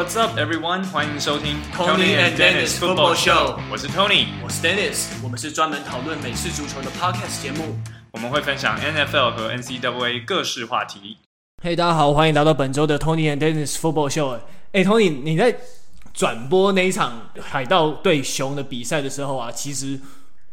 What's up, everyone？欢迎收听 Tony and Dennis Football Show。我是 Tony，我是 Dennis。我们是专门讨论美式足球的 Podcast 节目。我们会分享 NFL 和 NCAA 各式话题。嘿，大家好，欢迎来到本周的 Tony and Dennis Football Show。哎，Tony，你在转播那一场海盗对熊的比赛的时候啊，其实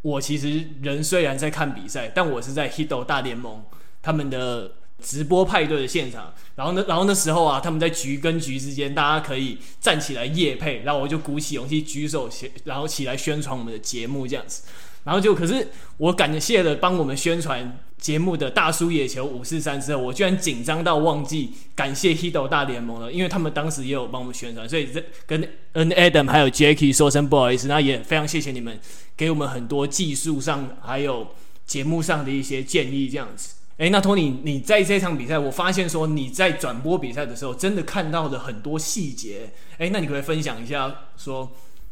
我其实人虽然在看比赛，但我是在 Hito 大联盟他们的。直播派对的现场，然后呢，然后那时候啊，他们在局跟局之间，大家可以站起来夜配，然后我就鼓起勇气举手，然后起来宣传我们的节目这样子，然后就可是我感谢了帮我们宣传节目的大叔野球五四三之后，我居然紧张到忘记感谢 Hito 大联盟了，因为他们当时也有帮我们宣传，所以这跟 N Adam 还有 Jacky 说声不好意思，那也非常谢谢你们给我们很多技术上还有节目上的一些建议这样子。哎，那托尼，你在这场比赛，我发现说你在转播比赛的时候，真的看到了很多细节。哎，那你可不可以分享一下，说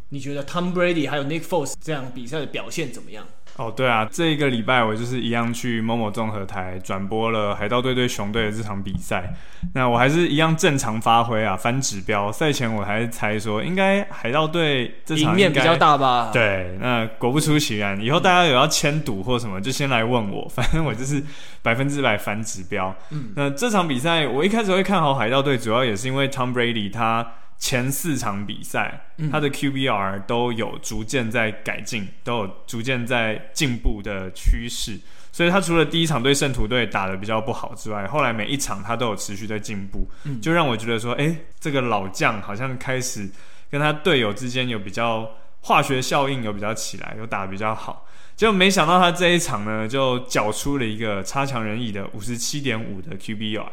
你觉得 Tom Brady 还有 Nick Foles 这样比赛的表现怎么样？哦，对啊，这一个礼拜我就是一样去某某综合台转播了海盗队对熊队的这场比赛。那我还是一样正常发挥啊，翻指标。赛前我还是猜说，应该海盗队这场赢面比较大吧？对，那果不出其然，以后大家有要签赌或什么，就先来问我，反正我就是百分之百翻指标。嗯，那这场比赛我一开始会看好海盗队，主要也是因为 Tom Brady 他。前四场比赛，他的 QBR 都有逐渐在改进，都有逐渐在进步的趋势。所以他除了第一场对圣徒队打的比较不好之外，后来每一场他都有持续在进步，就让我觉得说，哎，这个老将好像开始跟他队友之间有比较化学效应，有比较起来，有打得比较好。结果没想到他这一场呢，就缴出了一个差强人意的五十七点五的 QBR，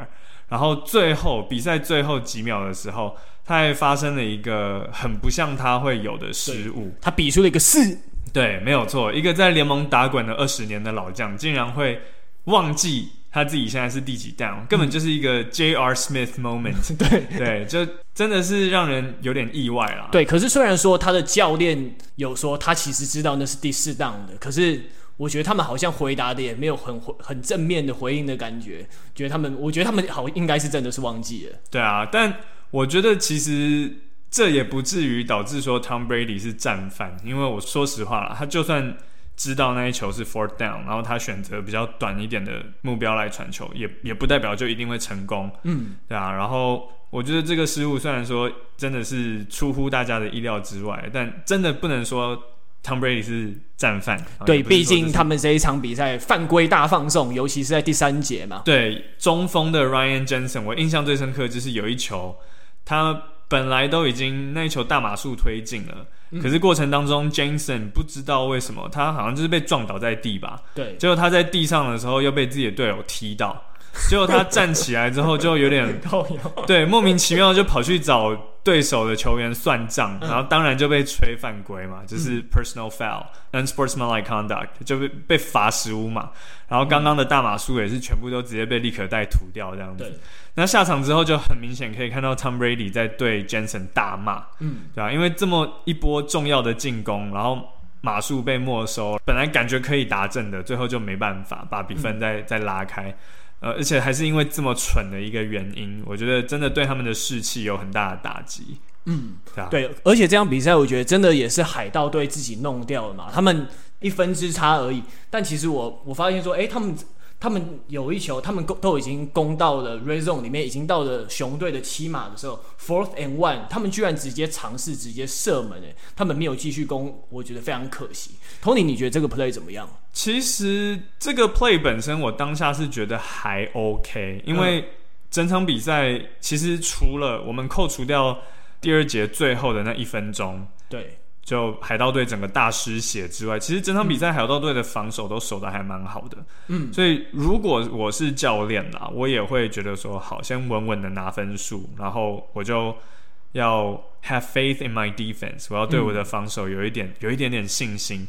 然后最后比赛最后几秒的时候。他还发生了一个很不像他会有的失误，他比出了一个四，对，没有错，一个在联盟打滚了二十年的老将，竟然会忘记他自己现在是第几 down，根本就是一个 J.R. Smith moment，对对，就真的是让人有点意外啦。对，可是虽然说他的教练有说他其实知道那是第四 down 的，可是我觉得他们好像回答的也没有很很正面的回应的感觉，觉得他们，我觉得他们好应该是真的是忘记了。对啊，但。我觉得其实这也不至于导致说 Tom Brady 是战犯，因为我说实话啦，他就算知道那一球是 fourth down，然后他选择比较短一点的目标来传球，也也不代表就一定会成功，嗯，对啊。然后我觉得这个失误虽然说真的是出乎大家的意料之外，但真的不能说 Tom Brady 是战犯。对，毕竟他们这一场比赛犯规大放送，尤其是在第三节嘛。对，中锋的 Ryan Jensen，我印象最深刻就是有一球。他本来都已经那一球大码数推进了，嗯、可是过程当中，Jensen 不知道为什么他好像就是被撞倒在地吧？对，结果他在地上的时候又被自己的队友踢到，结果他站起来之后就有点 对，莫名其妙就跑去找对手的球员算账，然后当然就被吹犯规嘛，就是 personal foul，unsportsmanlike conduct，就被被罚十五码，然后刚刚的大马术也是全部都直接被立可带涂掉这样子。那下场之后就很明显可以看到 Tom Brady 在对 Jensen 大骂，嗯，对吧？因为这么一波重要的进攻，然后码数被没收，本来感觉可以达阵的，最后就没办法把比分再、嗯、再拉开，呃，而且还是因为这么蠢的一个原因，我觉得真的对他们的士气有很大的打击，嗯，对啊，对，而且这场比赛我觉得真的也是海盗队自己弄掉了嘛，他们一分之差而已，但其实我我发现说，哎，他们。他们有一球，他们攻都已经攻到了 red zone 里面，已经到了熊队的七码的时候，fourth and one，他们居然直接尝试直接射门，诶，他们没有继续攻，我觉得非常可惜。Tony，你觉得这个 play 怎么样？其实这个 play 本身，我当下是觉得还 OK，因为整场比赛其实除了我们扣除掉第二节最后的那一分钟，对。就海盗队整个大失血之外，其实整场比赛海盗队的防守都守的还蛮好的。嗯，所以如果我是教练啦，我也会觉得说，好，先稳稳的拿分数，然后我就要 have faith in my defense，我要对我的防守有一点、嗯、有一点点信心。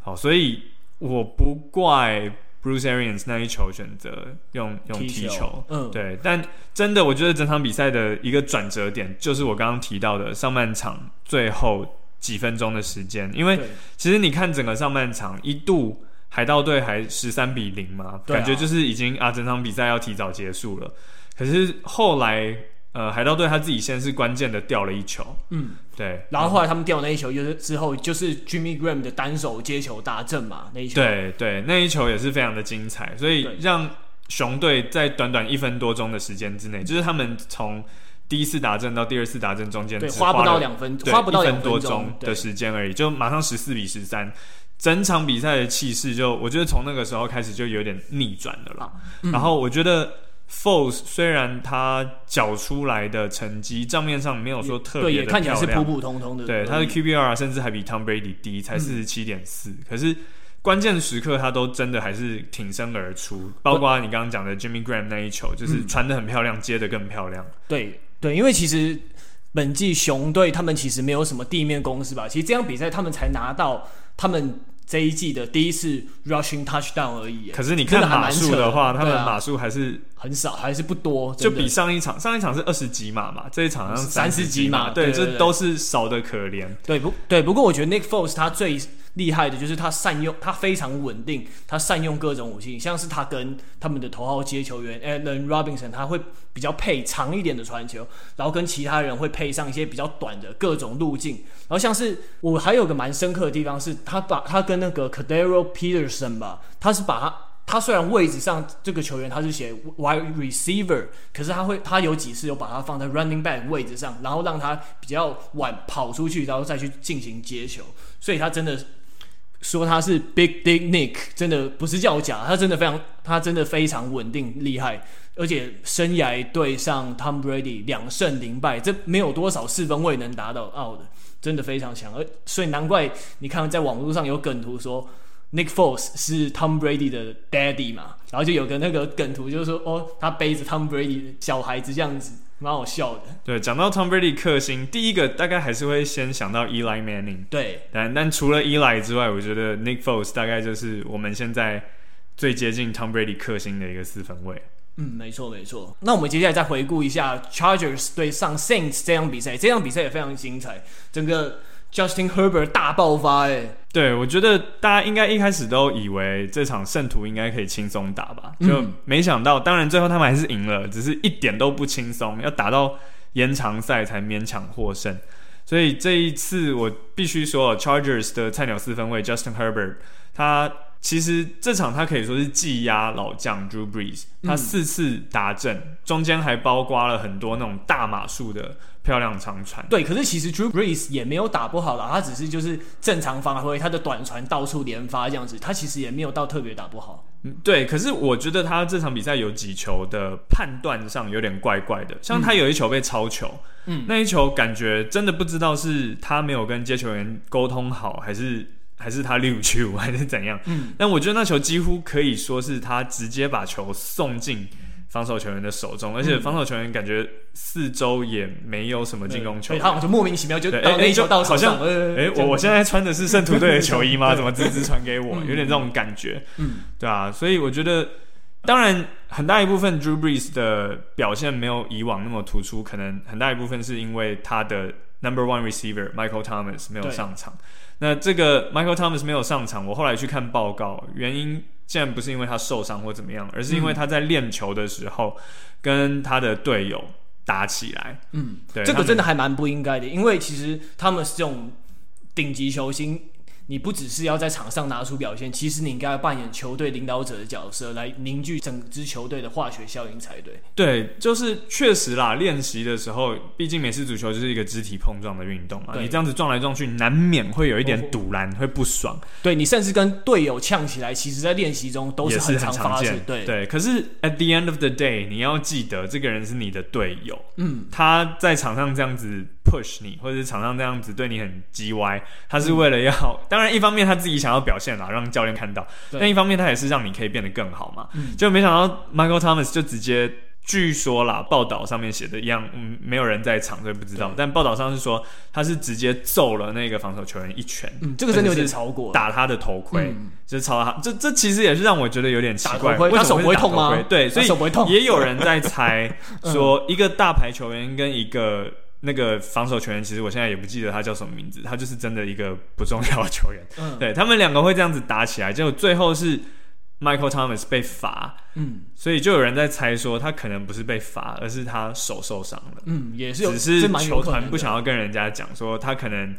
好，所以我不怪 Bruce Arians 那一球选择用用踢球，踢球嗯，对。但真的，我觉得整场比赛的一个转折点，就是我刚刚提到的上半场最后。几分钟的时间，因为其实你看整个上半场，一度海盗队还十三比零嘛，感觉就是已经啊，整场比赛要提早结束了。可是后来呃，海盗队他自己先是关键的掉了一球，嗯，对，然后后来他们掉那一球，就是之后就是 Jimmy Graham 的单手接球大阵嘛，那一球，对对，那一球也是非常的精彩，所以让熊队在短短一分多钟的时间之内，就是他们从第一次打阵到第二次打阵中间，对，花不到两分，花不到两分多钟的时间而已，就马上十四比十三，整场比赛的气势就我觉得从那个时候开始就有点逆转的了啦，嗯、然后我觉得。Foles 虽然他缴出来的成绩账面上没有说特别的漂亮，也看起来是普普通通的。对，他的 QBR 甚至还比 Tom Brady 低，才四十七点四。可是关键时刻他都真的还是挺身而出，包括你刚刚讲的 Jimmy Graham 那一球，就是传的很漂亮，嗯、接的更漂亮。对对，因为其实本季熊队他们其实没有什么地面攻势吧？其实这场比赛他们才拿到他们。这一季的第一次 rushing touchdown 而已。可是你看码数的话，他们码数还是很少，还是不多，就比上一场，上一场是二十几码嘛，这一场好像三十几码，对，这都是少的可怜。对不？对，不过我觉得 Nick Foles 他最厉害的就是他善用，他非常稳定，他善用各种武器，像是他跟他们的头号接球员 Allen Robinson，他会比较配长一点的传球，然后跟其他人会配上一些比较短的各种路径，然后像是我还有个蛮深刻的地方是，他把他跟那个 Cadero Peterson 吧，他是把他他虽然位置上这个球员他是写 wide receiver，可是他会他有几次有把他放在 running back 位置上，然后让他比较晚跑出去，然后再去进行接球，所以他真的。说他是 Big Dick Nick，真的不是叫假，他真的非常，他真的非常稳定厉害，而且生涯对上 Tom Brady 两胜零败，这没有多少四分卫能达到奥的，真的非常强，而所以难怪你看在网络上有梗图说 Nick Foles 是 Tom Brady 的 Daddy 嘛，然后就有个那个梗图就是说哦，他背着 Tom Brady 小孩子这样子。蛮好笑的。对，讲到 Tom Brady 克星，第一个大概还是会先想到 Eli Manning。对，但但除了 Eli 之外，我觉得 Nick Foles 大概就是我们现在最接近 Tom Brady 克星的一个四分卫。嗯，没错没错。那我们接下来再回顾一下 Chargers 对上 Saints 这场比赛，这场比赛也非常精彩，整个。Justin Herbert 大爆发哎，对，我觉得大家应该一开始都以为这场圣徒应该可以轻松打吧，就没想到，当然最后他们还是赢了，只是一点都不轻松，要打到延长赛才勉强获胜。所以这一次我必须说，Chargers 的菜鸟四分卫 Justin Herbert，他其实这场他可以说是技压老将 Drew Brees，他四次达阵，中间还包括了很多那种大码数的。漂亮长传，对，可是其实 Drew Brees 也没有打不好啦，他只是就是正常发挥，他的短传到处连发这样子，他其实也没有到特别打不好。嗯，对，可是我觉得他这场比赛有几球的判断上有点怪怪的，像他有一球被超球，嗯，那一球感觉真的不知道是他没有跟接球员沟通好，还是还是他溜球还是怎样，嗯，但我觉得那球几乎可以说是他直接把球送进。防守球员的手中，而且防守球员感觉四周也没有什么进攻球员，他就莫名其妙就到那一球到手上。哎、我我现在穿的是圣徒队的球衣吗？怎么直直传给我？有点这种感觉，嗯，对啊，所以我觉得，当然很大一部分 Drew Brees 的表现没有以往那么突出，可能很大一部分是因为他的 Number One Receiver Michael Thomas 没有上场。那这个 Michael Thomas 没有上场，我后来去看报告，原因。竟然不是因为他受伤或怎么样，而是因为他在练球的时候跟他的队友打起来。嗯，对，这个真的还蛮不应该的，因为其实他们是这种顶级球星。你不只是要在场上拿出表现，其实你应该要扮演球队领导者的角色，来凝聚整支球队的化学效应才对。对，就是确实啦。练习的时候，毕竟美式足球就是一个肢体碰撞的运动嘛，你这样子撞来撞去，难免会有一点堵拦，会不爽。对，你甚至跟队友呛起来，其实在练习中都是很常发生。对对。可是 at the end of the day，你要记得，这个人是你的队友。嗯，他在场上这样子 push 你，或者是场上这样子对你很叽歪，他是为了要、嗯、当然，一方面他自己想要表现啦，让教练看到；但一方面，他也是让你可以变得更好嘛。嗯、就没想到 Michael Thomas 就直接，据说啦，报道上面写的一样，嗯，没有人在场，所以不知道。但报道上是说，他是直接揍了那个防守球员一拳。嗯，这个真的有点超过，打他的头盔，嗯、就是超他。这这其实也是让我觉得有点奇怪，为什么他手不会痛吗？对，所以手不会痛。也有人在猜 说，一个大牌球员跟一个。那个防守球员，其实我现在也不记得他叫什么名字，他就是真的一个不重要的球员。嗯，对他们两个会这样子打起来，结果最后是 Michael Thomas 被罚，嗯，所以就有人在猜说他可能不是被罚，而是他手受伤了。嗯，也是有，只是球团不想要跟人家讲说他可能，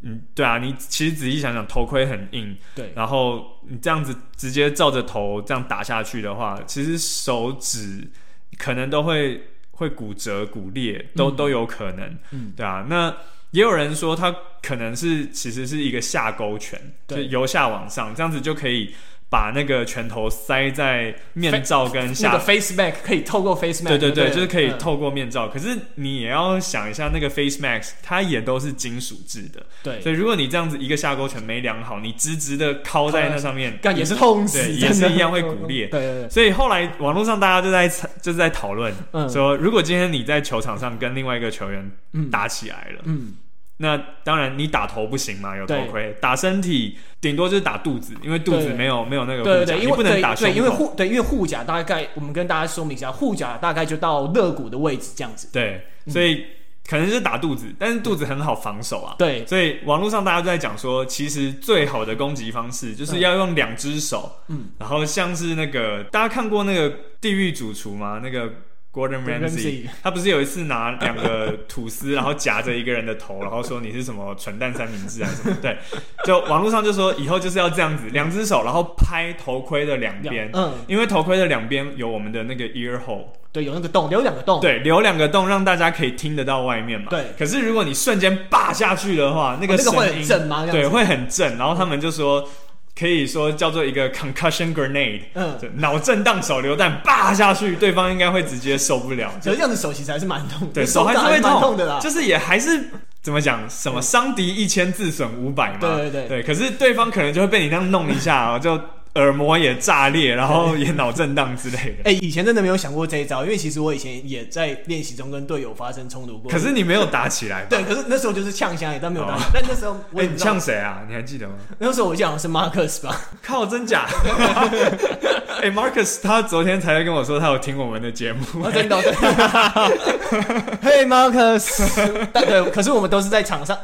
嗯，对啊，你其实仔细想想，头盔很硬，对，然后你这样子直接照着头这样打下去的话，其实手指可能都会会骨折、骨裂，都、嗯、都有可能，嗯，对啊，那。也有人说它可能是其实是一个下勾拳，就由下往上，这样子就可以把那个拳头塞在面罩跟下那个 face mask 可以透过 face mask，对对对，就是可以透过面罩。嗯、可是你也要想一下，那个 face mask 它也都是金属制的，对。所以如果你这样子一个下勾拳没量好，你直直的敲在那上面，干也是痛死，也是一样会骨裂。对对对。所以后来网络上大家就在就是在讨论，嗯、说如果今天你在球场上跟另外一个球员打起来了，嗯。嗯那当然，你打头不行嘛，有头盔。打身体顶多就是打肚子，因为肚子没有没有那个护甲，对对对，因为不能打胸。对，因为护对，因为护甲大概我们跟大家说明一下，护甲大概就到肋骨的位置这样子。对，所以可能是打肚子，但是肚子很好防守啊。对，所以网络上大家都在讲说，其实最好的攻击方式就是要用两只手，嗯，然后像是那个大家看过那个地狱主厨吗？那个。Gordon Ramsay，他不是有一次拿两个吐司，然后夹着一个人的头，然后说你是什么蠢蛋三明治还是什么？对，就网络上就说以后就是要这样子，两只手，然后拍头盔的两边，嗯，因为头盔的两边有我们的那个 ear hole，对，有那个洞，留两个洞，对，留两个洞，让大家可以听得到外面嘛。对。可是如果你瞬间霸下去的话，那个声音，哦，那个会很震吗？对，会很震。然后他们就说。可以说叫做一个 concussion grenade，嗯，脑震荡手榴弹，叭下去，对方应该会直接受不了。这样子手其实还是蛮痛，对，手还是会痛，痛的啦。就是也还是怎么讲，什么伤敌一千自损五百嘛，对对对，对。可是对方可能就会被你这样弄一下喔，就。耳膜也炸裂，然后也脑震荡之类的。哎、欸，以前真的没有想过这一招，因为其实我以前也在练习中跟队友发生冲突过。可是你没有打起来。对，可是那时候就是呛香也，但没有打起来。哦、但那时候我，哎、欸，你呛谁啊？你还记得吗？那时候我记得好像是 Marcus 吧？靠，真假？哎、欸、，Marcus 他昨天才跟我说，他有听我们的节目。哦、真的？嘿、hey,，Marcus。对，可是我们都是在场上，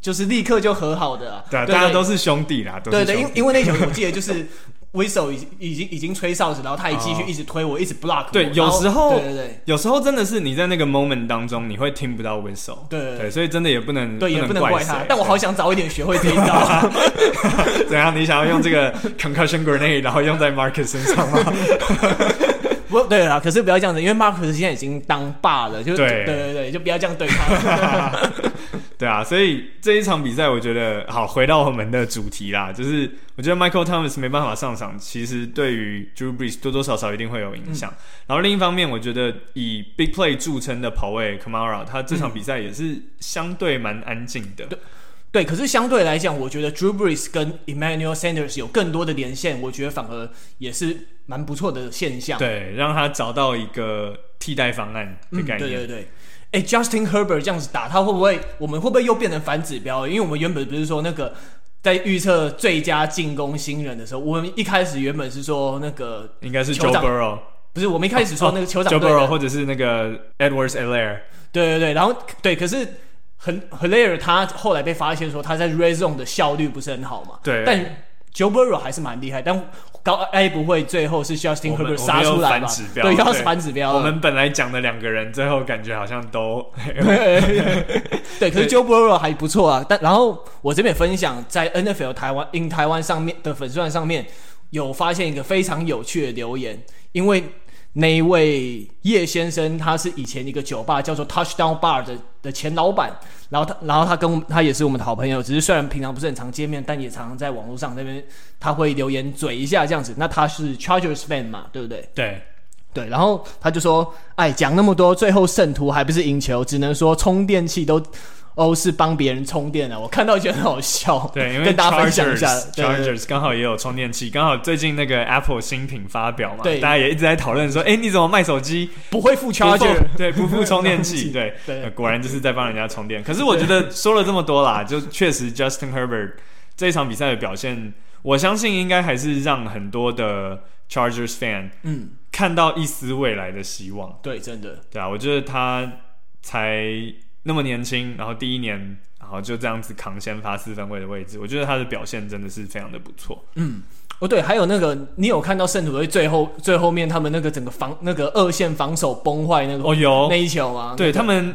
就是立刻就和好的啊。对，大家都是兄弟啦。对对，因因为那球我记得就是。Whistle 已经已经已经吹哨子，然后他也继续一直推我，一直 block 我。对，有时候，对对对，有时候真的是你在那个 moment 当中，你会听不到 Whistle。对对，所以真的也不能对，也不能怪他。但我好想早一点学会这一招。怎样？你想要用这个 concussion grenade，然后用在 Marcus 身上吗？不，对啦，可是不要这样子，因为 Marcus 现在已经当爸了，就对对对对，就不要这样对他。对啊，所以这一场比赛，我觉得好回到我们的主题啦，就是我觉得 Michael Thomas 没办法上场，其实对于 Drew Brees 多多少少一定会有影响。嗯、然后另一方面，我觉得以 Big Play 著称的跑位 Kamara，他这场比赛也是相对蛮安静的。对，对，可是相对来讲，我觉得 Drew Brees 跟 Emmanuel Sanders 有更多的连线，我觉得反而也是蛮不错的现象。对，让他找到一个替代方案的概念。嗯、对对对。哎，Justin Herbert 这样子打，他会不会？我们会不会又变成反指标？因为我们原本不是说那个在预测最佳进攻新人的时候，我们一开始原本是说那个应该是 Joe Burrow，不是我们一开始说那个酋长 Joe Burrow 或者是那个 Edwards-Helaire 对对对，然后对，可是很 Helaire 他后来被发现说他在 Red Zone 的效率不是很好嘛，对，但 Joe Burrow 还是蛮厉害，但。高 A 不会，最后是 Justin Herbert 杀出来吧？对，要是反指标。我们本来讲的两个人，最后感觉好像都 对。可是 Joe Burrow 还不错啊。但然后我这边分享，在 NFL 台湾 in 台湾上面的粉丝团上面有发现一个非常有趣的留言，因为。那一位叶先生，他是以前一个酒吧叫做 Touchdown Bar 的的前老板，然后他，然后他跟他也是我们的好朋友，只是虽然平常不是很常见面，但也常常在网络上那边他会留言嘴一下这样子。那他是 Chargers fan 嘛，对不对？对，对。然后他就说：“哎，讲那么多，最后圣徒还不是赢球？只能说充电器都。”哦，是帮别人充电的，我看到觉得很好笑。对，因为跟大家分享一下，Chargers 刚好也有充电器，刚好最近那个 Apple 新品发表嘛，对，大家也一直在讨论说，哎，你怎么卖手机不会付 Charger？对，不付充电器，对，对，果然就是在帮人家充电。可是我觉得说了这么多啦，就确实 Justin Herbert 这一场比赛的表现，我相信应该还是让很多的 Chargers fan 嗯看到一丝未来的希望。对，真的，对啊，我觉得他才。那么年轻，然后第一年，然后就这样子扛先发四分位的位置，我觉得他的表现真的是非常的不错。嗯，哦，对，还有那个，你有看到圣徒队最后最后面他们那个整个防那个二线防守崩坏那个哦有那一球吗？对、那个、他们。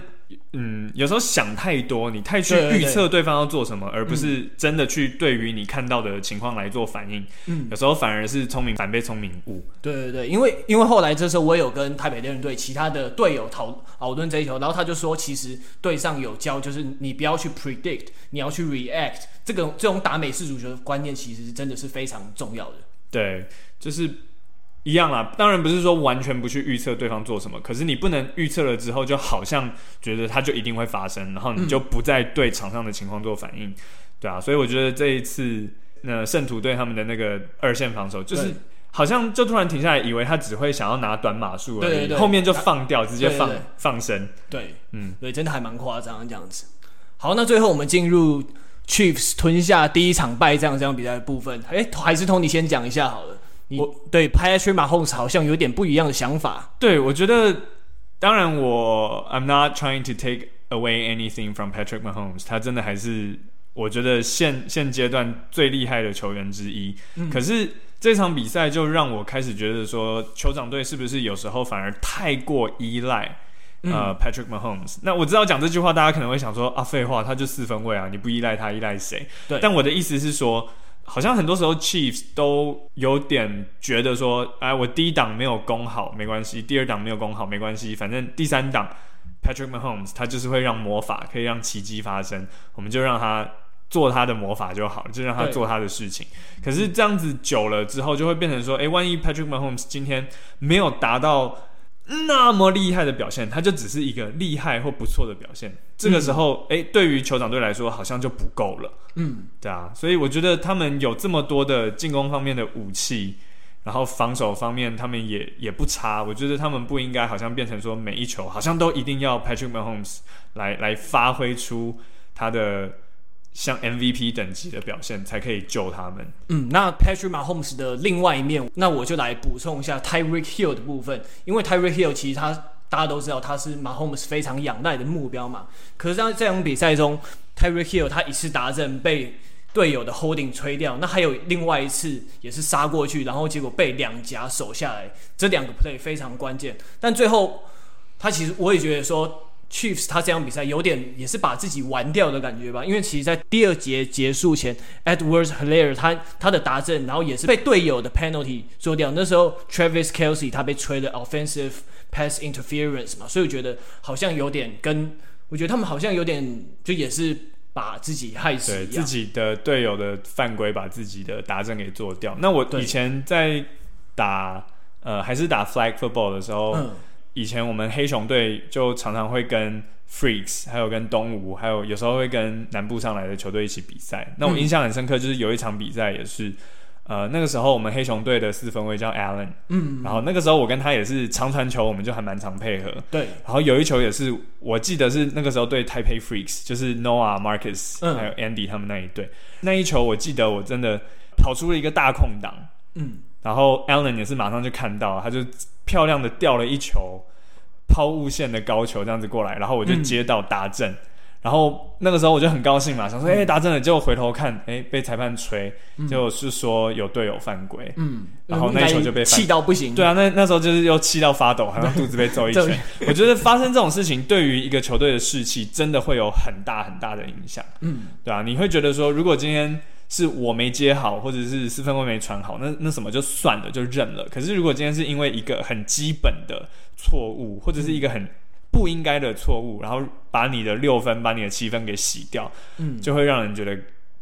嗯，有时候想太多，你太去预测对方要做什么，而不是真的去对于你看到的情况来做反应。嗯，有时候反而是聪明反被聪明误。对对对，因为因为后来这时候我也有跟台北猎人队其他的队友讨讨论这一球，然后他就说，其实队上有教，就是你不要去 predict，你要去 react。这个这种打美式足球的观念，其实是真的是非常重要的。对，就是。一样啦，当然不是说完全不去预测对方做什么，可是你不能预测了之后，就好像觉得它就一定会发生，然后你就不再对场上的情况做反应，嗯、对啊，所以我觉得这一次那圣徒队他们的那个二线防守，就是好像就突然停下来，以为他只会想要拿短码数而已，对对对，后面就放掉，直接放对对对。放生，对，嗯，对，真的还蛮夸张这样子。好，那最后我们进入 Chiefs 吞下第一场败仗这样比赛的部分，哎，还是 Tony 先讲一下好了。我对 Patrick Mahomes 好像有点不一样的想法。对，我觉得，当然我 I'm not trying to take away anything from Patrick Mahomes，他真的还是我觉得现现阶段最厉害的球员之一。嗯、可是这场比赛就让我开始觉得说，酋长队是不是有时候反而太过依赖、嗯、呃 Patrick Mahomes？那我知道讲这句话，大家可能会想说啊，废话，他就四分卫啊，你不依赖他，依赖谁？对。但我的意思是说。好像很多时候，Chiefs 都有点觉得说，哎，我第一档没有攻好没关系，第二档没有攻好没关系，反正第三档 Patrick Mahomes 他就是会让魔法可以让奇迹发生，我们就让他做他的魔法就好，就让他做他的事情。可是这样子久了之后，就会变成说，哎，万一 Patrick Mahomes 今天没有达到。那么厉害的表现，他就只是一个厉害或不错的表现。这个时候，哎、嗯，对于酋长队来说，好像就不够了。嗯，对啊。所以我觉得他们有这么多的进攻方面的武器，然后防守方面他们也也不差。我觉得他们不应该好像变成说每一球好像都一定要 Patrick Mahomes 来来发挥出他的。像 MVP 等级的表现才可以救他们。嗯，那 Patrick Mahomes 的另外一面，那我就来补充一下 Tyreek Hill 的部分。因为 Tyreek Hill 其实他大家都知道他是 Mahomes 非常仰赖的目标嘛。可是在这场比赛中，Tyreek Hill 他一次达阵被队友的 Holding 吹掉，那还有另外一次也是杀过去，然后结果被两夹守下来。这两个 play 非常关键。但最后他其实我也觉得说。Chiefs 他这场比赛有点也是把自己玩掉的感觉吧，因为其实，在第二节结束前，Edwards Hilaire 他他的达阵，然后也是被队友的 penalty 做掉。那时候 Travis Kelsey 他被吹了 offensive pass interference 嘛，所以我觉得好像有点跟我觉得他们好像有点就也是把自己害死，对自己的队友的犯规把自己的达阵给做掉。那我以前在打呃还是打 flag football 的时候。嗯以前我们黑熊队就常常会跟 Freaks，还有跟东吴，还有有时候会跟南部上来的球队一起比赛。那我印象很深刻，就是有一场比赛也是，呃，那个时候我们黑熊队的四分卫叫 Allen，嗯，然后那个时候我跟他也是长传球，我们就还蛮常配合。对，然后有一球也是，我记得是那个时候对 Taipei Freaks，就是 Noah Marcus 还有 Andy 他们那一队，那一球我记得我真的跑出了一个大空档，嗯，然后 Allen 也是马上就看到，他就。漂亮的吊了一球抛物线的高球，这样子过来，然后我就接到达阵，嗯、然后那个时候我就很高兴嘛，想说哎达阵了，结果回头看，哎、欸、被裁判吹，就是说有队友犯规，嗯，然后那一球就被气到不行，对啊，那那时候就是又气到发抖，还有肚子被揍一拳。我觉得发生这种事情，对于一个球队的士气，真的会有很大很大的影响，嗯，对啊，你会觉得说，如果今天。是我没接好，或者是四分位没传好，那那什么就算了，就认了。可是如果今天是因为一个很基本的错误，或者是一个很不应该的错误，然后把你的六分、把你的七分给洗掉，嗯，就会让人觉得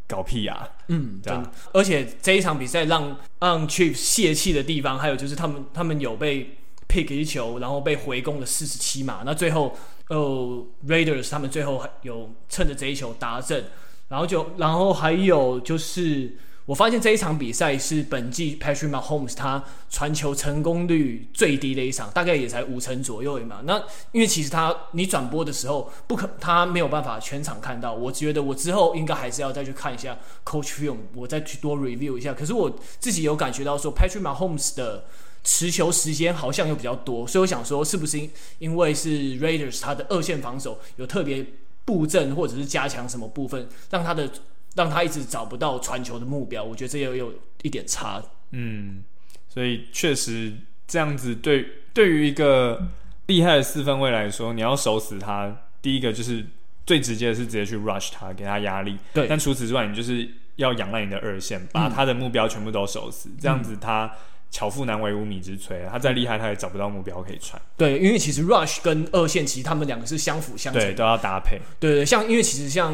搞屁呀，嗯，对啊。而且这一场比赛让让 Chiefs 泄气的地方，还有就是他们他们有被 pick 一球，然后被回攻了四十七码。那最后，呃，Raiders 他们最后有趁着这一球达阵。然后就，然后还有就是，我发现这一场比赛是本季 Patrick Mahomes 他传球成功率最低的一场，大概也才五成左右嘛。那因为其实他你转播的时候不可，他没有办法全场看到。我觉得我之后应该还是要再去看一下 Coach Film，我再去多 review 一下。可是我自己有感觉到说，Patrick Mahomes 的持球时间好像又比较多，所以我想说，是不是因为是 Raiders 他的二线防守有特别。布阵或者是加强什么部分，让他的让他一直找不到传球的目标，我觉得这也有一点差。嗯，所以确实这样子对对于一个厉害的四分卫来说，你要守死他，第一个就是最直接的是直接去 rush 他，给他压力。对，但除此之外，你就是要仰赖你的二线，把他的目标全部都守死，嗯、这样子他。巧妇难为无米之炊，他再厉害，他也找不到目标可以传。对，因为其实 Rush 跟二线其实他们两个是相辅相成，对，都要搭配。对对，像因为其实像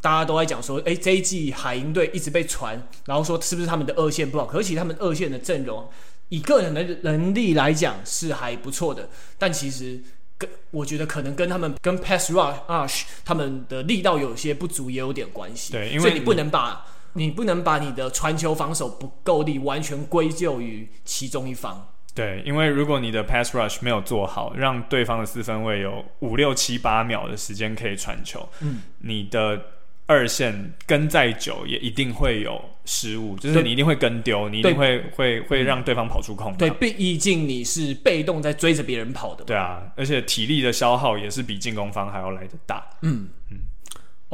大家都在讲说，哎，这一季海鹰队一直被传，然后说是不是他们的二线不好？可是其实他们二线的阵容，以个人的能力来讲是还不错的，但其实跟我觉得可能跟他们跟 Pass Rush 他们的力道有些不足也有点关系。对，因为你不能把。你不能把你的传球防守不够力完全归咎于其中一方。对，因为如果你的 pass rush 没有做好，让对方的四分卫有五六七八秒的时间可以传球，嗯，你的二线跟再久也一定会有失误，就是你一定会跟丢，你一定会会会让对方跑出空档。对，毕竟你是被动在追着别人跑的。对啊，而且体力的消耗也是比进攻方还要来得大。嗯嗯。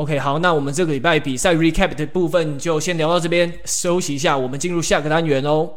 OK，好，那我们这个礼拜比赛 recap 的部分就先聊到这边，休息一下，我们进入下个单元哦。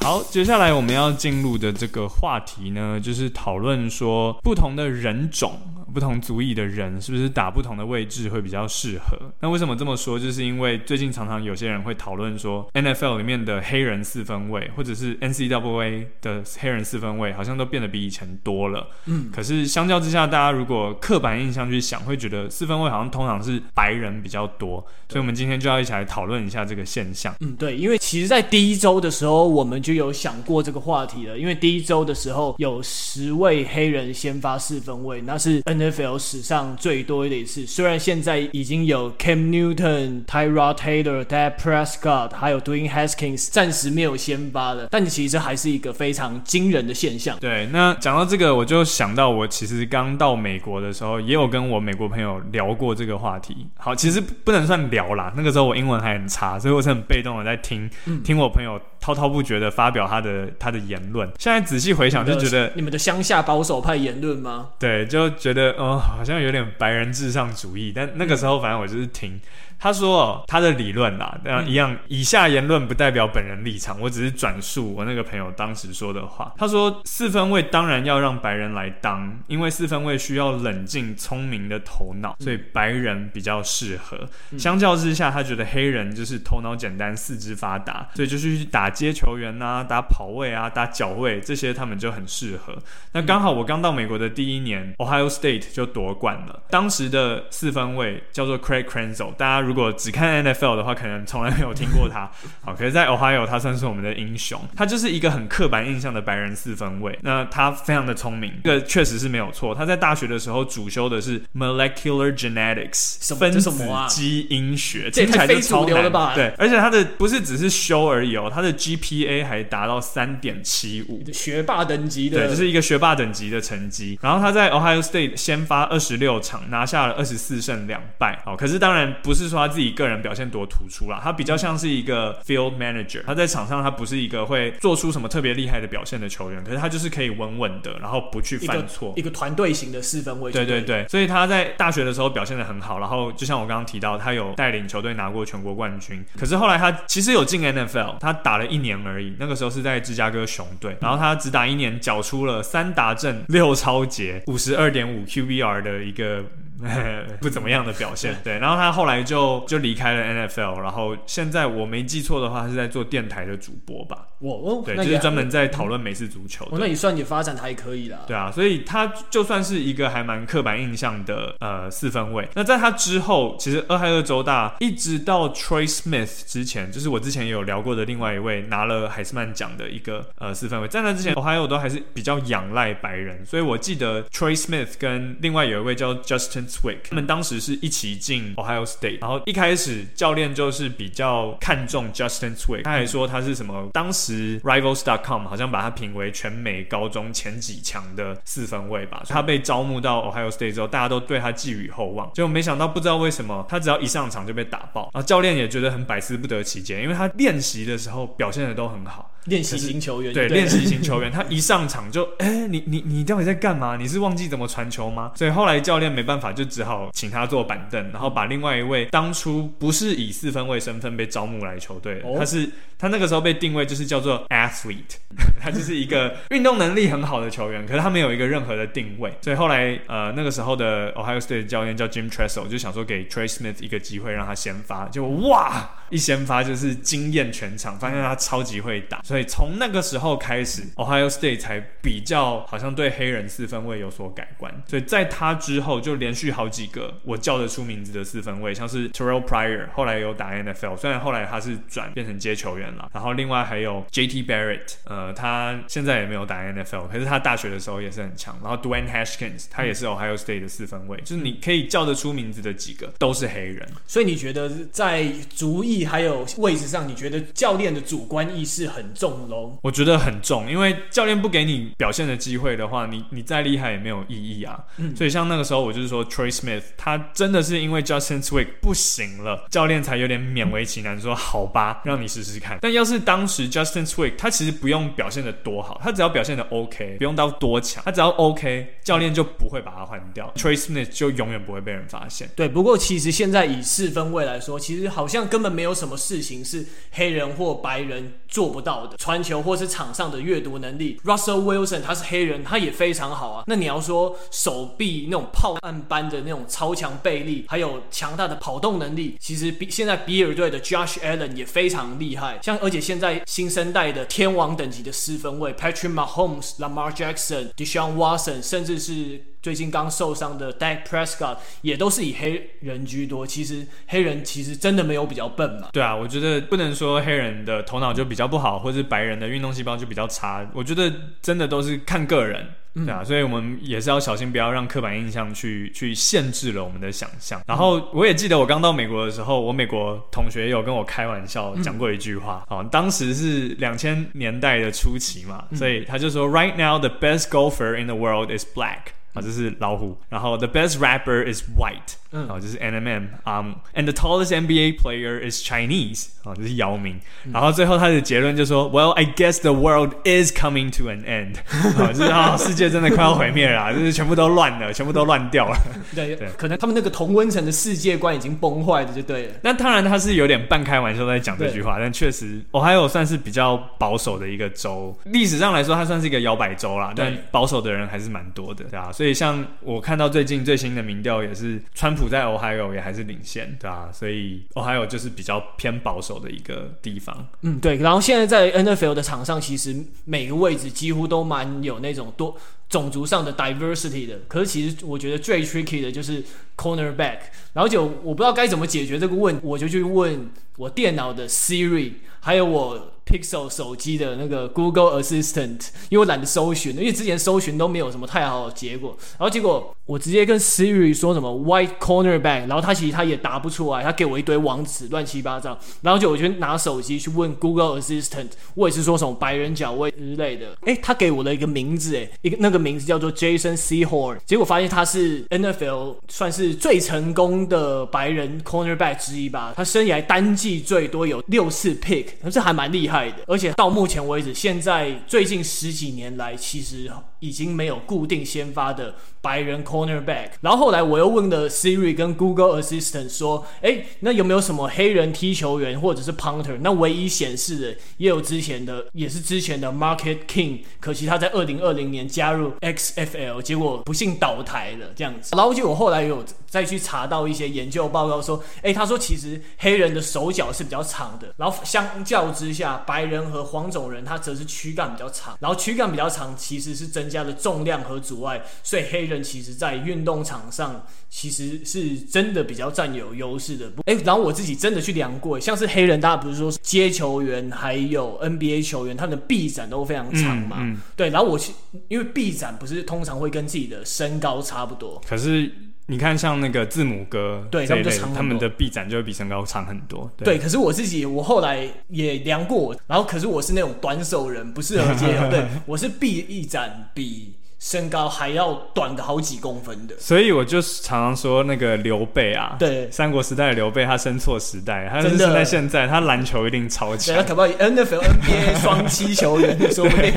好，接下来我们要进入的这个话题呢，就是讨论说不同的人种、不同族裔的人是不是打不同的位置会比较适合？那为什么这么说？就是因为最近常常有些人会讨论说，NFL 里面的黑人四分位，或者是 NCAA 的黑人四分位，好像都变得比以前多了。嗯，可是相较之下，大家如果刻板印象去想，会觉得四分位好像通常是白人比较多。所以，我们今天就要一起来讨论一下这个现象。嗯，对，因为其实，在第一周的时候，我们就有想过这个话题了。因为第一周的时候，有十位黑人先发四分位，那是 NFL 史上最多的一次。虽然现在已经有 Cam Newton、Tyrod Taylor、Dak Prescott，还有 Dwayne Haskins 暂时没有先发了，但其实还是一个非常惊人的现象。对，那讲到这个，我就想到我其实刚到美国的时候，也有跟我美国朋友聊过这个话题。好，其实不能算聊。啦，那个时候我英文还很差，所以我是很被动的在听，嗯、听我朋友滔滔不绝的发表他的他的言论。现在仔细回想，就觉得你们的乡下保守派言论吗？对，就觉得嗯，好像有点白人至上主义。但那个时候，反正我就是听。他说：“他的理论啦，那一样。以下言论不代表本人立场，我只是转述我那个朋友当时说的话。他说，四分卫当然要让白人来当，因为四分卫需要冷静聪明的头脑，所以白人比较适合。相较之下，他觉得黑人就是头脑简单、四肢发达，所以就是去打接球员啊、打跑位啊、打脚位这些，他们就很适合。那刚好我刚到美国的第一年，Ohio State 就夺冠了。当时的四分卫叫做 Craig Krenzel，大家如如果只看 NFL 的话，可能从来没有听过他。好，可是，在 Ohio，他算是我们的英雄。他就是一个很刻板印象的白人四分卫。那他非常的聪明，这个确实是没有错。他在大学的时候主修的是 Molecular Genetics，分子基因学，听起来就超牛了吧？对，而且他的不是只是修而已哦，他的 GPA 还达到三点七五，学霸等级的，对，就是一个学霸等级的成绩。然后他在 Ohio State 先发二十六场，拿下了二十四胜两败。好，可是当然不是说。他自己个人表现多突出啦，他比较像是一个 field manager，他在场上他不是一个会做出什么特别厉害的表现的球员，可是他就是可以稳稳的，然后不去犯错，一个团队型的四分卫。对对对，所以他在大学的时候表现的很好，然后就像我刚刚提到，他有带领球队拿过全国冠军，可是后来他其实有进 NFL，他打了一年而已，那个时候是在芝加哥熊队，然后他只打一年，缴出了三达阵六超节五十二点五 QBR 的一个。不怎么样的表现，对，然后他后来就就离开了 NFL，然后现在我没记错的话，是在做电台的主播吧？我哦，对，就是专门在讨论美式足球。那你算你发展还可以啦。对啊，所以他就算是一个还蛮刻板印象的呃四分卫。那在他之后，其实俄亥俄州大一直到 Troy Smith 之前，就是我之前有聊过的另外一位拿了海斯曼奖的一个呃四分卫，在那之前，俄亥俄都还是比较仰赖白人，所以我记得 Troy Smith 跟另外有一位叫 Justin。Twic 他们当时是一起进 Ohio State，然后一开始教练就是比较看重 Justin Zwick，他还说他是什么，当时 Rivals.com 好像把他评为全美高中前几强的四分卫吧。他被招募到 Ohio State 之后，大家都对他寄予厚望，结果没想到不知道为什么，他只要一上场就被打爆，然后教练也觉得很百思不得其解，因为他练习的时候表现的都很好。练习型球员，对，练习型球员，他一上场就，哎、欸，你你你到底在干嘛？你是忘记怎么传球吗？所以后来教练没办法，就只好请他坐板凳，然后把另外一位当初不是以四分卫身份被招募来球队，哦、他是他那个时候被定位就是叫做 athlete，他就是一个 运动能力很好的球员，可是他没有一个任何的定位，所以后来呃那个时候的 Ohio State 的教练叫 Jim Tressel，就想说给 Trey Smith 一个机会让他先发，就哇一先发就是惊艳全场，发现他超级会打。所以从那个时候开始，Ohio State 才比较好像对黑人四分卫有所改观。所以在他之后，就连续好几个我叫得出名字的四分卫，像是 Terrell Pryor，后来有打 NFL，虽然后来他是转变成接球员了。然后另外还有 JT Barrett，呃，他现在也没有打 NFL，可是他大学的时候也是很强。然后 Dwayne Haskins，他也是 Ohio State 的四分卫，就是你可以叫得出名字的几个都是黑人。所以你觉得在主意还有位置上，你觉得教练的主观意识很重？重喽，我觉得很重，因为教练不给你表现的机会的话，你你再厉害也没有意义啊。嗯、所以像那个时候，我就是说，Trey Smith 他真的是因为 Justin Swick 不行了，教练才有点勉为其难说好吧，让你试试看。但要是当时 Justin Swick，他其实不用表现的多好，他只要表现的 OK，不用到多强，他只要 OK，教练就不会把他换掉，Trey Smith 就永远不会被人发现。对，不过其实现在以四分位来说，其实好像根本没没有什么事情是黑人或白人做不到的。传球或是场上的阅读能力，Russell Wilson 他是黑人，他也非常好啊。那你要说手臂那种炮弹般的那种超强臂力，还有强大的跑动能力，其实比现在比尔队的 Josh Allen 也非常厉害。像而且现在新生代的天王等级的四分卫，Patrick Mahomes、Lamar Jackson、Deshaun Watson，甚至是。最近刚受伤的 Dak Prescott 也都是以黑人居多。其实黑人其实真的没有比较笨嘛？对啊，我觉得不能说黑人的头脑就比较不好，或是白人的运动细胞就比较差。我觉得真的都是看个人，对啊，所以我们也是要小心，不要让刻板印象去去限制了我们的想象。然后我也记得我刚到美国的时候，我美国同学有跟我开玩笑讲过一句话，哦，当时是两千年代的初期嘛，所以他就说：“Right now, the best golfer in the world is black。”啊，这是老虎。然后，the best rapper is white。 嗯，好，就是 Eminem。Um, and the tallest NBA player is Chinese。啊，就是姚明。然后最后他的结论就说，Well, I guess the world is coming to an end。啊，就是啊，世界真的快要毁灭了，就是全部都乱了，全部都乱掉了。对对，可能他们那个同温层的世界观已经崩坏了，就对了。那当然他是有点半开玩笑在讲这句话，但确实我还有算是比较保守的一个州。历史上来说，它算是一个摇摆州啦，但保守的人还是蛮多的，对啊。所以像我看到最近最新的民调也是，川普在 Ohio 也还是领先，对啊，所以 Ohio 就是比较偏保守的一个地方。嗯，对。然后现在在 NFL 的场上，其实每个位置几乎都蛮有那种多种族上的 diversity 的。可是其实我觉得最 tricky 的就是 cornerback。然后就我不知道该怎么解决这个问题，我就去问我电脑的 Siri，还有我。Pixel 手机的那个 Google Assistant，因为我懒得搜寻，因为之前搜寻都没有什么太好的结果。然后结果我直接跟 Siri 说什么 White Cornerback，然后他其实他也答不出来，他给我一堆网址乱七八糟。然后就我就拿手机去问 Google Assistant，我也是说什么白人脚位之类的。诶，他给我了一个名字，诶，一个那个名字叫做 Jason Seahorn。结果发现他是 NFL 算是最成功的白人 Cornerback 之一吧。他生涯单季最多有六次 Pick，这还蛮厉害。而且到目前为止，现在最近十几年来，其实已经没有固定先发的白人 cornerback。然后后来我又问了 Siri 跟 Google Assistant 说：“诶，那有没有什么黑人踢球员或者是 punter？” 那唯一显示的也有之前的，也是之前的 Market King，可惜他在二零二零年加入 XFL，结果不幸倒台了这样子。然后就我后来有再去查到一些研究报告说：“诶，他说其实黑人的手脚是比较长的，然后相较之下。”白人和黄种人，他则是躯干比较长，然后躯干比较长，其实是增加的重量和阻碍，所以黑人其实在运动场上其实是真的比较占有优势的。哎，然后我自己真的去量过，像是黑人，大家不是说接球员还有 NBA 球员，他们的臂展都非常长嘛？嗯嗯、对，然后我去，因为臂展不是通常会跟自己的身高差不多，可是。你看，像那个字母哥，对，他们就长，他们的臂展就会比身高长很多。对，对，可是我自己，我后来也量过，然后可是我是那种短手人，不适合接。对，我是臂翼展比身高还要短个好几公分的。所以我就常常说那个刘备啊，对，三国时代的刘备，他生错时代，他是在现在，他篮球一定超强，他可不可以 NFL、NBA 双七球员，说不定。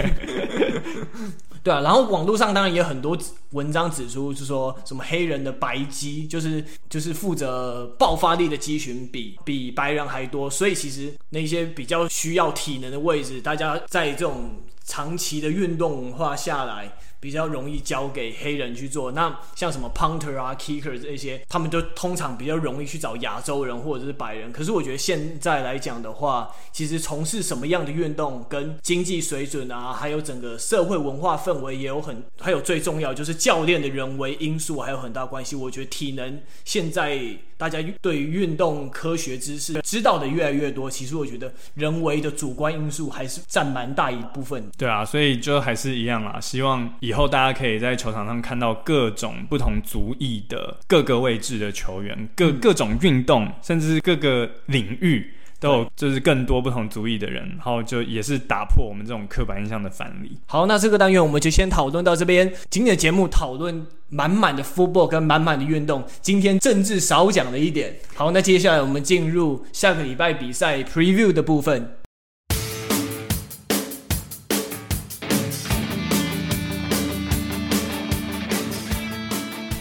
对啊，然后网络上当然也有很多文章指出，是说什么黑人的白肌，就是就是负责爆发力的肌群比比白人还多，所以其实那些比较需要体能的位置，大家在这种长期的运动化下来。比较容易交给黑人去做，那像什么 punter 啊、kicker 这些，他们都通常比较容易去找亚洲人或者是白人。可是我觉得现在来讲的话，其实从事什么样的运动跟经济水准啊，还有整个社会文化氛围也有很，还有最重要就是教练的人为因素还有很大关系。我觉得体能现在大家对于运动科学知识知道的越来越多，其实我觉得人为的主观因素还是占蛮大一部分。对啊，所以就还是一样啦，希望。以后大家可以在球场上看到各种不同族裔的各个位置的球员，各各种运动，甚至是各个领域都有，就是更多不同族裔的人，然后就也是打破我们这种刻板印象的范例。好，那这个单元我们就先讨论到这边。今天的节目讨论满满的 football 跟满满的运动，今天政治少讲了一点。好，那接下来我们进入下个礼拜比赛 preview 的部分。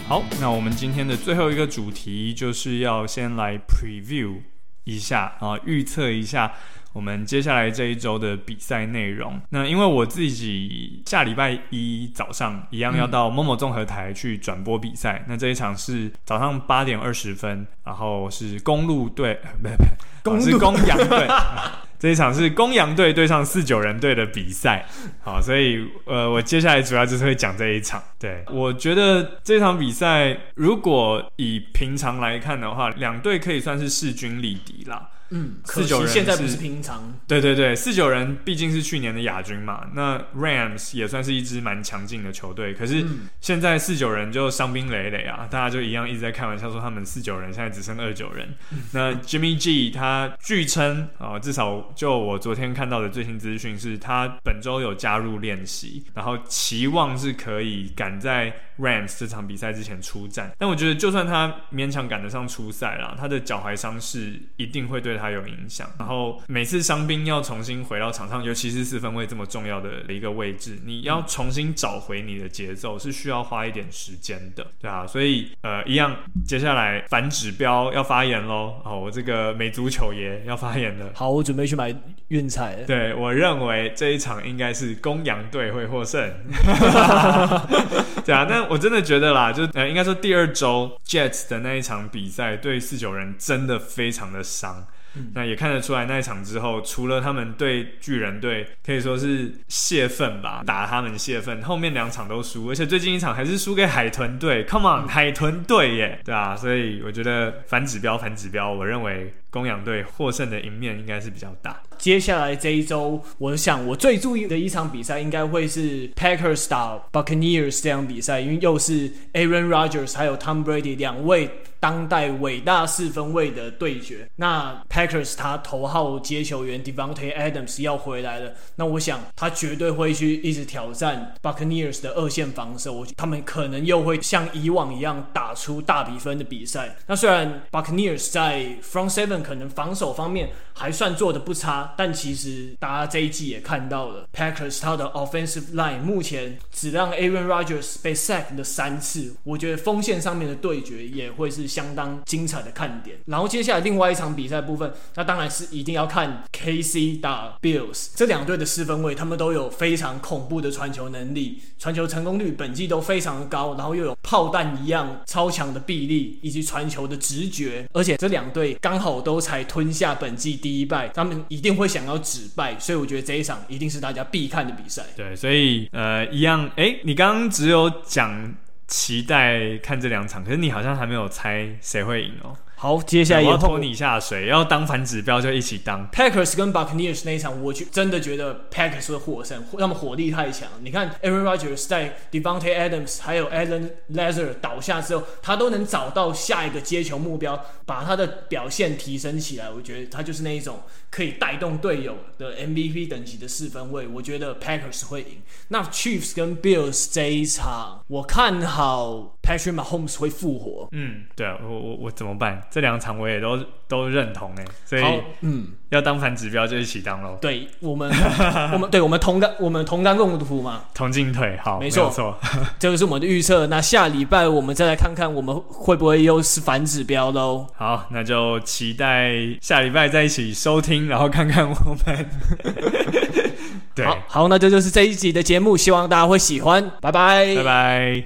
好，那我们今天的最后一个主题就是要先来 preview 一下啊，预测一下我们接下来这一周的比赛内容。那因为我自己下礼拜一早上一样要到 MOMO 综合台去转播比赛，嗯、那这一场是早上八点二十分，然后是公路队，不不，公是公羊队。这一场是公羊队对上四九人队的比赛，好，所以呃，我接下来主要就是会讲这一场。对，我觉得这场比赛如果以平常来看的话，两队可以算是势均力敌啦。嗯，四九人现在不是平常。对对对，四九人毕竟是去年的亚军嘛。那 Rams 也算是一支蛮强劲的球队，可是现在四九人就伤兵累累啊，大家就一样一直在开玩笑说他们四九人现在只剩二九人。那 Jimmy G 他据称啊，至少就我昨天看到的最新资讯是，他本周有加入练习，然后期望是可以赶在 Rams 这场比赛之前出战。但我觉得就算他勉强赶得上出赛啦，他的脚踝伤势一定会对。它有影响，然后每次伤兵要重新回到场上，尤其是四分卫这么重要的一个位置，你要重新找回你的节奏，是需要花一点时间的，对啊，所以呃，一样，接下来反指标要发言喽，哦，我这个美足球爷要发言了。好，我准备去买运彩。对，我认为这一场应该是公羊队会获胜。对啊，但我真的觉得啦，就呃，应该说第二周 Jets 的那一场比赛对四九人真的非常的伤。那也看得出来，那一场之后，除了他们对巨人队可以说是泄愤吧，打他们泄愤，后面两场都输，而且最近一场还是输给海豚队。Come on，海豚队耶，对啊，所以我觉得反指标，反指标，我认为公羊队获胜的赢面应该是比较大。接下来这一周，我想我最注意的一场比赛应该会是 Packers 打 Buccaneers 这样比赛，因为又是 Aaron Rodgers 还有 Tom Brady 两位当代伟大四分卫的对决。那 Packers 他头号接球员 Devante Adams 要回来了，那我想他绝对会去一直挑战 Buccaneers 的二线防守，他们可能又会像以往一样打出大比分的比赛。那虽然 Buccaneers 在 Front Seven 可能防守方面还算做得不差。但其实大家这一季也看到了，Packers 他的 offensive line 目前只让 Aaron Rodgers 被 sack 了三次，我觉得锋线上面的对决也会是相当精彩的看点。然后接下来另外一场比赛部分，那当然是一定要看 KC 打 Bills 这两队的四分卫，他们都有非常恐怖的传球能力，传球成功率本季都非常的高，然后又有炮弹一样超强的臂力以及传球的直觉，而且这两队刚好都才吞下本季第一败，他们一定。会想要止败，所以我觉得这一场一定是大家必看的比赛。对，所以呃，一样，哎，你刚刚只有讲期待看这两场，可是你好像还没有猜谁会赢哦。好，接下来也要拖你下水，要当反指标就一起当。Packers 跟 Buccaneers 那一场，我去真的觉得 Packers 会获胜，他们火力太强。你看 Aaron Rodgers 在 Devontae Adams 还有 Allen Lazard 倒下之后，他都能找到下一个接球目标，把他的表现提升起来。我觉得他就是那一种可以带动队友的 MVP 等级的四分卫。我觉得 Packers 会赢。那 Chiefs 跟 Bills 这一场，我看好 Patrick Mahomes 会复活。嗯，对啊，我我我怎么办？这两场我也都都认同哎，所以嗯，要当反指标就一起当喽。对我们，我们对我们同甘，我们同甘共苦嘛，同进退。好，没错错，这个是我们的预测。那下礼拜我们再来看看我们会不会又是反指标喽。好，那就期待下礼拜再一起收听，然后看看我们。对，好，好，那这就是这一集的节目，希望大家会喜欢。拜拜，拜拜。